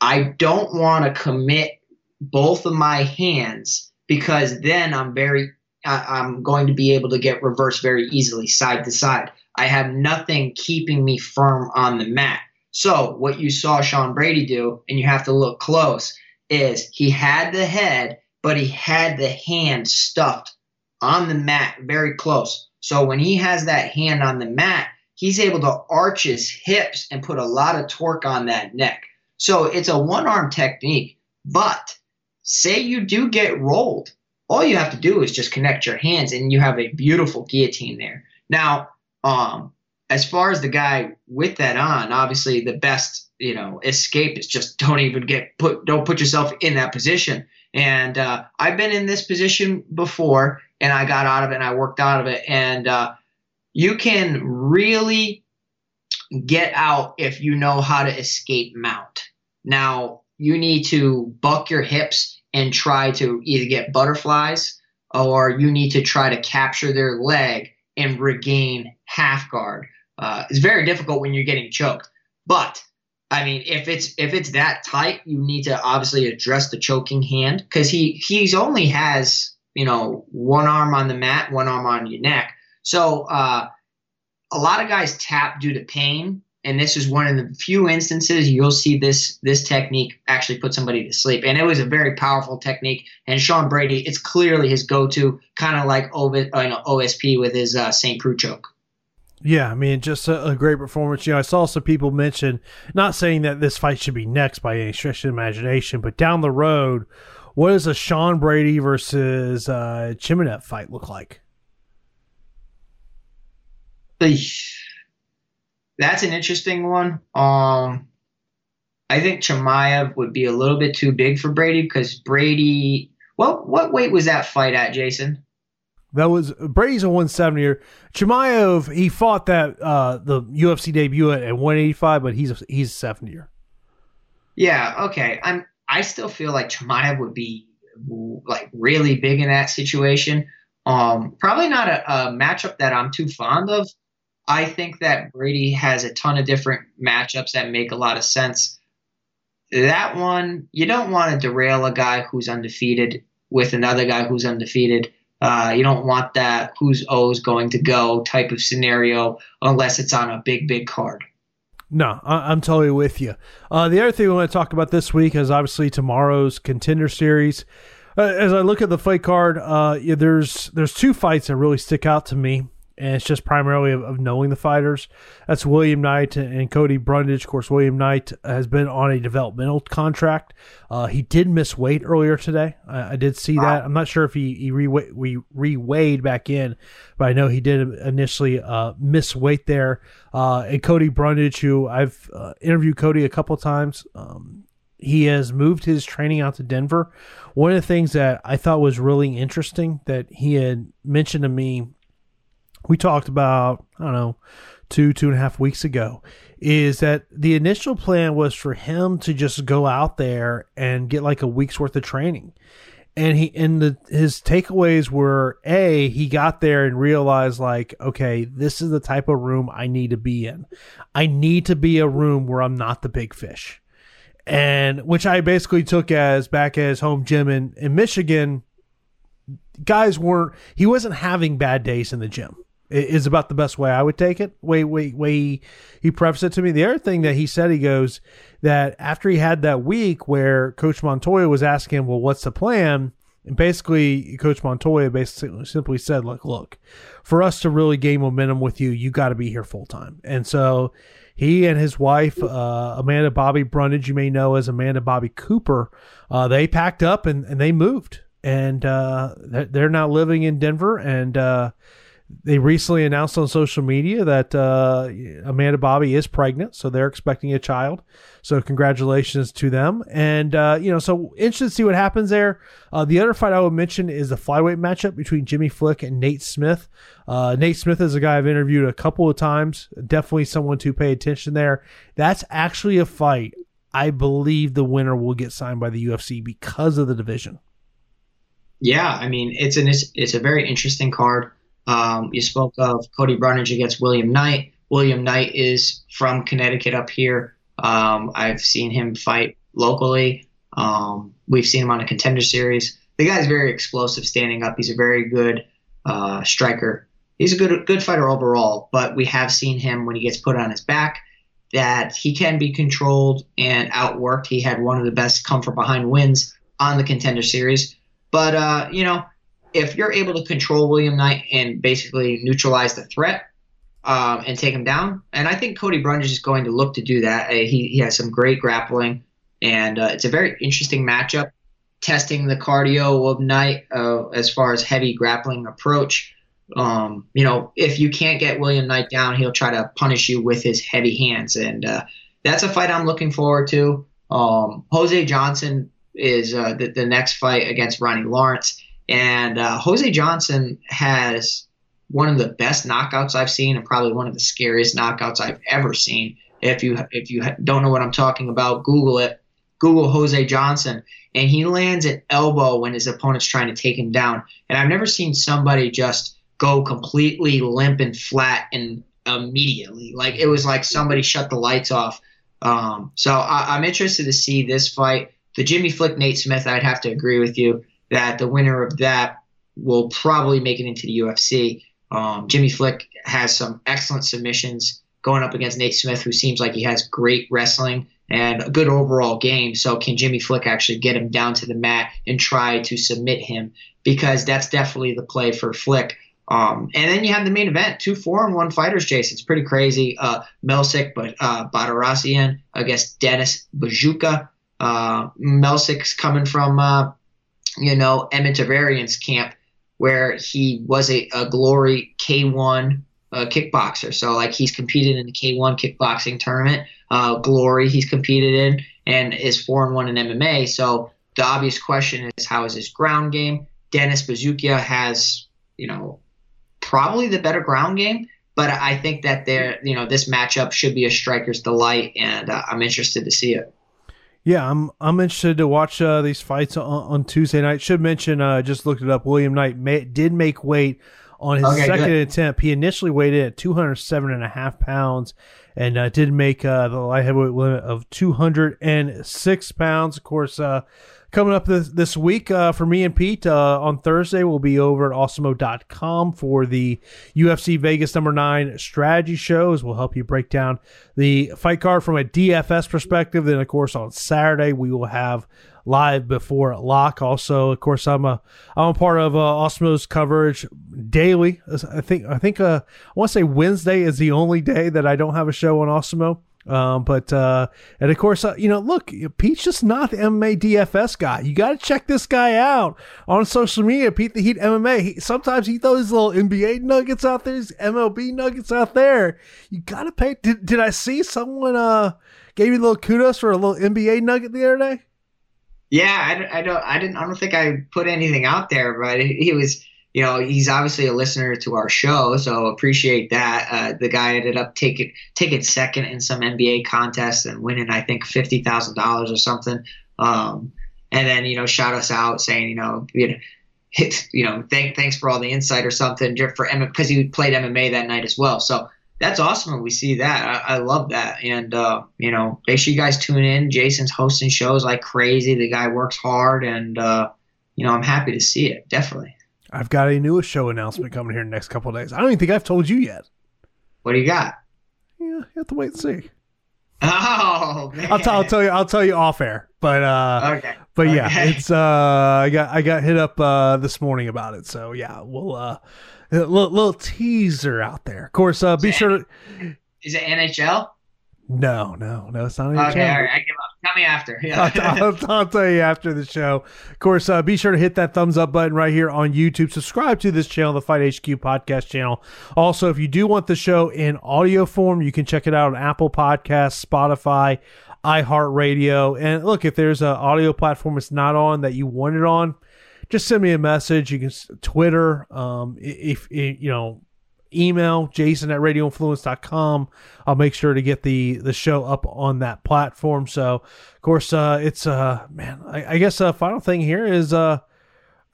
I don't want to commit both of my hands because then I'm very I'm going to be able to get reversed very easily side to side. I have nothing keeping me firm on the mat. So, what you saw Sean Brady do, and you have to look close, is he had the head, but he had the hand stuffed on the mat very close. So, when he has that hand on the mat, he's able to arch his hips and put a lot of torque on that neck. So, it's a one arm technique. But say you do get rolled all you have to do is just connect your hands and you have a beautiful guillotine there. Now, um, as far as the guy with that on, obviously the best, you know, escape is just don't even get put, don't put yourself in that position. And uh, I've been in this position before, and I got out of it and I worked out of it. And uh, you can really get out if you know how to escape mount. Now, you need to buck your hips and try to either get butterflies or you need to try to capture their leg and regain half guard. Uh, it's very difficult when you're getting choked. But I mean, if it's if it's that tight, you need to obviously address the choking hand because he he's only has you know one arm on the mat, one arm on your neck. So uh, a lot of guys tap due to pain, and this is one of the few instances you'll see this this technique actually put somebody to sleep. And it was a very powerful technique. And Sean Brady, it's clearly his go-to, kind of like over you know OSP with his uh, St. Preux choke. Yeah, I mean, just a, a, great performance. You know, I saw some people mention, not saying that this fight should be next by any stretch of imagination, but down the road, what does a Sean Brady versus uh, Chimaev fight look like? That's an interesting one. Um, I think Chimaev would be a little bit too big for Brady because Brady. What what weight was that fight at, Jason? That was Brady's a 170er. Chimaev he fought that uh, the UFC debut at, at 185, but he's a, he's a 70er. Yeah, okay. I'm I still feel like Chimaev would be like really big in that situation. Um, probably not a, a matchup that I'm too fond of. I think that Brady has a ton of different matchups that make a lot of sense. That one, you don't want to derail a guy who's undefeated with another guy who's undefeated. Uh, you don't want that who's O's going to go type of scenario unless it's on a big, big card. No, I- am totally with you. Uh, the other thing we want to talk about this week is obviously tomorrow's contender series. Uh, as I look at the fight card, uh, yeah, there's there's two fights that really stick out to me and it's just primarily of, of, knowing the fighters. That's William Knight and Cody Brundage. Of course, William Knight has been on a developmental contract. Uh, he did miss weight earlier today. I, I did see wow. that. I'm not sure if he, he re reweighed back in, but I know he did initially uh, miss weight there. Uh, and Cody Brundage, who I've uh, interviewed Cody a couple times. Um, he has moved his training out to Denver. One of the things that I thought was really interesting that he had mentioned to me we talked about, I don't know, two, two and a half weeks ago, is that the initial plan was for him to just go out there and get like a week's worth of training. And he and the his takeaways were a he got there and realized like okay this is the type of room I need to be in. I need to be a room where I'm not the big fish, and which I basically took as back as home gym in in Michigan. Guys weren't he wasn't having bad days in the gym is about the best way I would take it. Way, way, way he, prefaced it to me. The other thing that he said, he goes that after he had that week where Coach Montoya was asking, him, well, what's the plan? And basically, Coach Montoya basically simply said, look, look, for us to really gain momentum with you, you got to be here full time. And so he and his wife, uh, Amanda Bobby Brundage, you may know as Amanda Bobby Cooper, uh, they packed up and, and they moved. And uh, they're now living in Denver. And, uh, they recently announced on social media that uh, Amanda Bobby is pregnant, so they're expecting a child. So congratulations to them. And uh, you know, so interested to see what happens there. Uh, the other fight I would mention is the flyweight matchup between Jimmy Flick and Nate Smith. Uh, Nate Smith is a guy I've interviewed a couple of times. Definitely someone to pay attention there. That's actually a fight I believe the winner will get signed by the UFC because of the division. Yeah, I mean it's an it's, it's a very interesting card. Um, you spoke of Cody Brundage against William Knight. William Knight is from Connecticut up here. Um, I've seen him fight locally. Um, we've seen him on a contender series. The guy's very explosive standing up. He's a very good uh, striker. He's a good good fighter overall, but we have seen him when he gets put on his back that he can be controlled and outworked. He had one of the best come from behind wins on the contender series. But uh, you know, if you're able to control William Knight and basically neutralize the threat um, and take him down, and I think Cody Brundage is going to look to do that. Uh, he, he has some great grappling, and uh, it's a very interesting matchup. Testing the cardio of Knight uh, as far as heavy grappling approach. Um, you know, if you can't get William Knight down, he'll try to punish you with his heavy hands, and uh, that's a fight I'm looking forward to. Um, Jose Johnson is uh, the, the next fight against Ronnie Lawrence and uh, Jose Johnson has one of the best knockouts I've seen, and probably one of the scariest knockouts I've ever seen. If you if you don't know what I'm talking about, Google it. Google Jose Johnson, and he lands an elbow when his opponent's trying to take him down. And I've never seen somebody just go completely limp and flat and immediately. Like it was like somebody shut the lights off. Um, so I, I'm interested to see this fight. The Jimmy Flick Nate Smith, I'd have to agree with you that the winner of that will probably make it into the UFC. Um, Jimmy Flick has some excellent submissions going up against Nate Smith, who seems like he has great wrestling and a good overall game. So can Jimmy Flick actually get him down to the mat and try to submit him? Because that's definitely the play for Flick. Um, and then you have the main event, two four and one fighters, Jason. It's pretty crazy. Uh, Melsik, but uh, Baghdasaryan against Dennis Buzukja. Uh, Melsik's coming from, uh, you know, Edmond Tarverdyan's camp where he was a, a Glory K1 uh, kickboxer. So, like, he's competed in the K1 kickboxing tournament. Uh, Glory, he's competed in, and is 4 and 1 in MMA. So, the obvious question is how is his ground game? Dennis Buzukja has, you know, probably the better ground game. But I think that there, you know, this matchup should be a striker's delight, and uh, I'm interested to see it. Yeah, I'm I'm interested to watch uh, these fights on, on, Tuesday night. Should mention, uh, just looked it up. William Knight may, did make weight on his okay, second good. attempt. He initially weighed in at 207 and a half pounds, and uh, did make uh, the light heavyweight limit of 206 pounds. Of course, uh, coming up this, this week uh, for me and Pete uh, on Thursday, we'll be over at awesemo.com for the UFC Vegas number nine strategy shows. We'll help you break down the fight card from a DFS perspective. Then, of course, on Saturday, we will have live before lock. Also, of course, I'm a I'm a part of uh, Awesemo's coverage daily. I think I think uh, I want to say Wednesday is the only day that I don't have a show on Awesemo. Um, but uh, and of course, uh, you know, look, Pete's just not the MMA DFS guy. You got to check this guy out on social media. Pete the Heat MMA. He, sometimes he throws little NBA nuggets out there, his MLB nuggets out there. You got to pay. Did, did I see someone uh gave you a little kudos for a little NBA nugget the other day? Yeah, I, I don't, I didn't, I don't think I put anything out there, but he was you know, he's obviously a listener to our show, so appreciate that. Uh, the guy ended up taking taking second in some NBA contest and winning, I think, fifty thousand dollars or something. Um, and then you know, shout us out saying, you know, you know, you know, thank, thanks for all the insight or something for because he played MMA that night as well. So that's awesome when we see that. I, I love that, and uh, you know, make sure you guys tune in. Jason's hosting shows like crazy. The guy works hard, and uh, you know, I'm happy to see it. Definitely. I've got a new show announcement coming here in the next couple days. I don't even think I've told you yet. What do you got? Yeah, you have to wait and see. Oh man. I'll, t- I'll tell you. I'll tell you off air. But uh, okay. But yeah, okay. it's uh, I got I got hit up uh this morning about it. So yeah, we'll uh, a little, little teaser out there. Of course, uh, be sure. To, is it NHL? No, no, no, it's not NHL. Okay, all right, I give up. Tell me after. Yeah. I'll, I'll, tell you after the show. Of course, uh, be sure to hit that thumbs up button right here on YouTube. Subscribe to this channel, the Fight HQ podcast channel. Also, if you do want the show in audio form, you can check it out on Apple Podcasts, Spotify, iHeartRadio. And look, if there's an audio platform it's not on that you want it on, just send me a message. You can Twitter, um, if, if you know email jason at radioinfluence.com i'll make sure to get the the show up on that platform. So of course uh it's uh man i, I guess uh final thing here is uh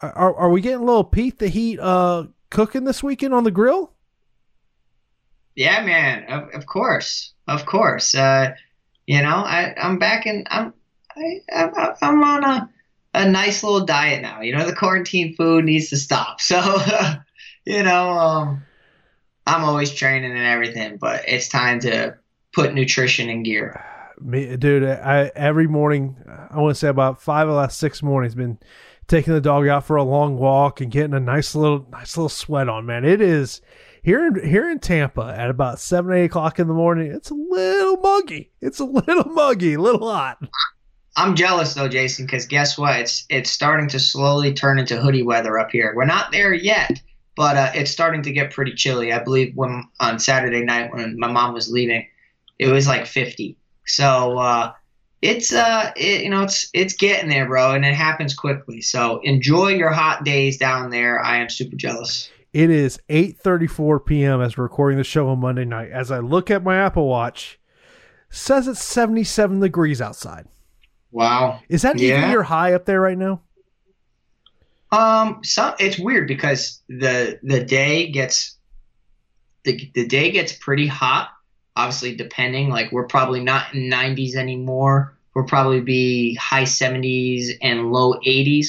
are, are we getting a little pete the heat uh cooking this weekend on the grill? Yeah man. Of, of course. Of course. Uh you know i i'm back in i'm I i'm on a a nice little diet now. You know the quarantine food needs to stop. So you know um I'm always training and everything, but it's time to put nutrition in gear. Me, dude, I every morning, I want to say about five of the last six mornings, been taking the dog out for a long walk and getting a nice little, nice little sweat on. Man, it is here in here in Tampa at about seven, eight o'clock in the morning. It's a little muggy. It's a little muggy, a little hot. I'm jealous though, Jason, because guess what? It's it's starting to slowly turn into hoodie weather up here. We're not there yet, but uh, it's starting to get pretty chilly. I believe when on Saturday night when my mom was leaving, it was like 50. So uh, it's uh, it, you know, it's it's getting there, bro, and it happens quickly. So enjoy your hot days down there. I am super jealous. It is 8:34 p.m. as we're recording the show on Monday night. As I look at my Apple Watch, says it's 77 degrees outside. Wow. Is that yeah. even your high up there right now? Um, so it's weird because the the day gets the the day gets pretty hot. Obviously, depending like we're probably not in 90s anymore. We'll probably be high 70s and low 80s.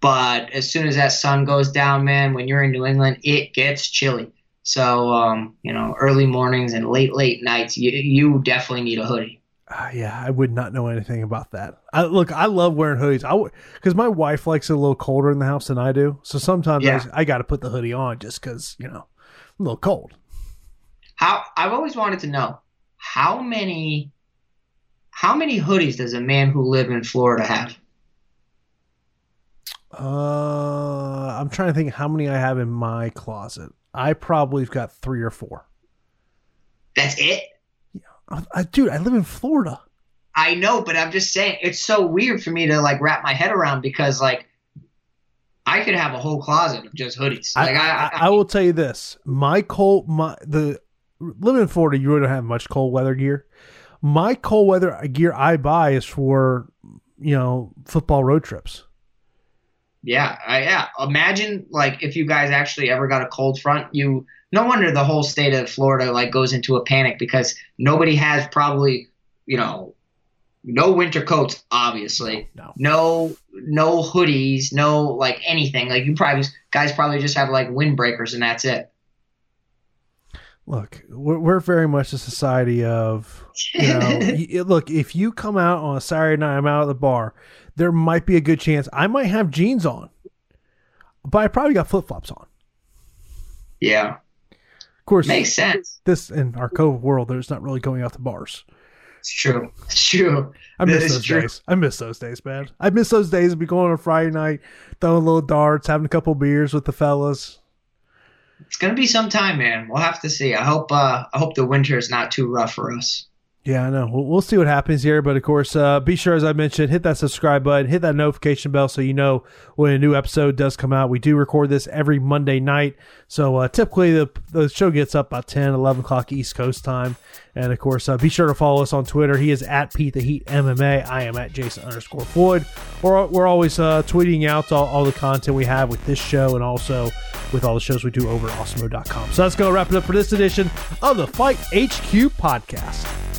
But as soon as that sun goes down, man, when you're in New England, it gets chilly. So um, you know, early mornings and late late nights, you you definitely need a hoodie. Uh, yeah, I would not know anything about that. I, look, I love wearing hoodies. I because my wife likes it a little colder in the house than I do, so sometimes Yeah. I, I got to put the hoodie on just because you know I'm a little cold. How I've always wanted to know how many how many hoodies does a man who live in Florida have? Uh, I'm trying to think how many I have in my closet. I probably have got three or four. That's it. I, I, dude, I live in Florida. I know, but I'm just saying it's so weird for me to like wrap my head around because like I could have a whole closet of just hoodies. I, Like I, I, I will tell you this: my cold, my the living in Florida, you really don't have much cold weather gear. My cold weather gear I buy is for you know football road trips. Yeah, I, yeah. Imagine like if you guys actually ever got a cold front, you no wonder the whole state of Florida like goes into a panic because nobody has probably, you know, no winter coats obviously. No, No no hoodies, no like anything. Like you probably guys probably just have like windbreakers and that's it. look, we're, we're very much a society of you know. look, if you come out on a Saturday night, I'm out at the bar. There might be a good chance I might have jeans on, but I probably got flip flops on. yeah. Course, Makes sense. this in our COVID world, there's not really going out to bars. It's true. It's true. I miss is those true. days. I miss those days, man. I miss those days of be going on a Friday night, throwing a little darts, having a couple beers with the fellas. It's gonna be some time, man. We'll have to see. I hope uh I hope the winter is not too rough for us. Yeah, I know. We'll, we'll see what happens here, but of course, uh, be sure, as I mentioned, hit that subscribe button, hit that notification bell, so you know when a new episode does come out. We do record this every Monday night, so uh, typically the the show gets up about 10, 11 o'clock East Coast time. And of course, uh, be sure to follow us on Twitter. He is at Pete the Heat MMA. I am at Jason underscore Floyd. We're, we're always uh, tweeting out all, all the content we have with this show and also with all the shows we do over at awesemo.com. So that's going to wrap it up for this edition of the Fight HQ podcast.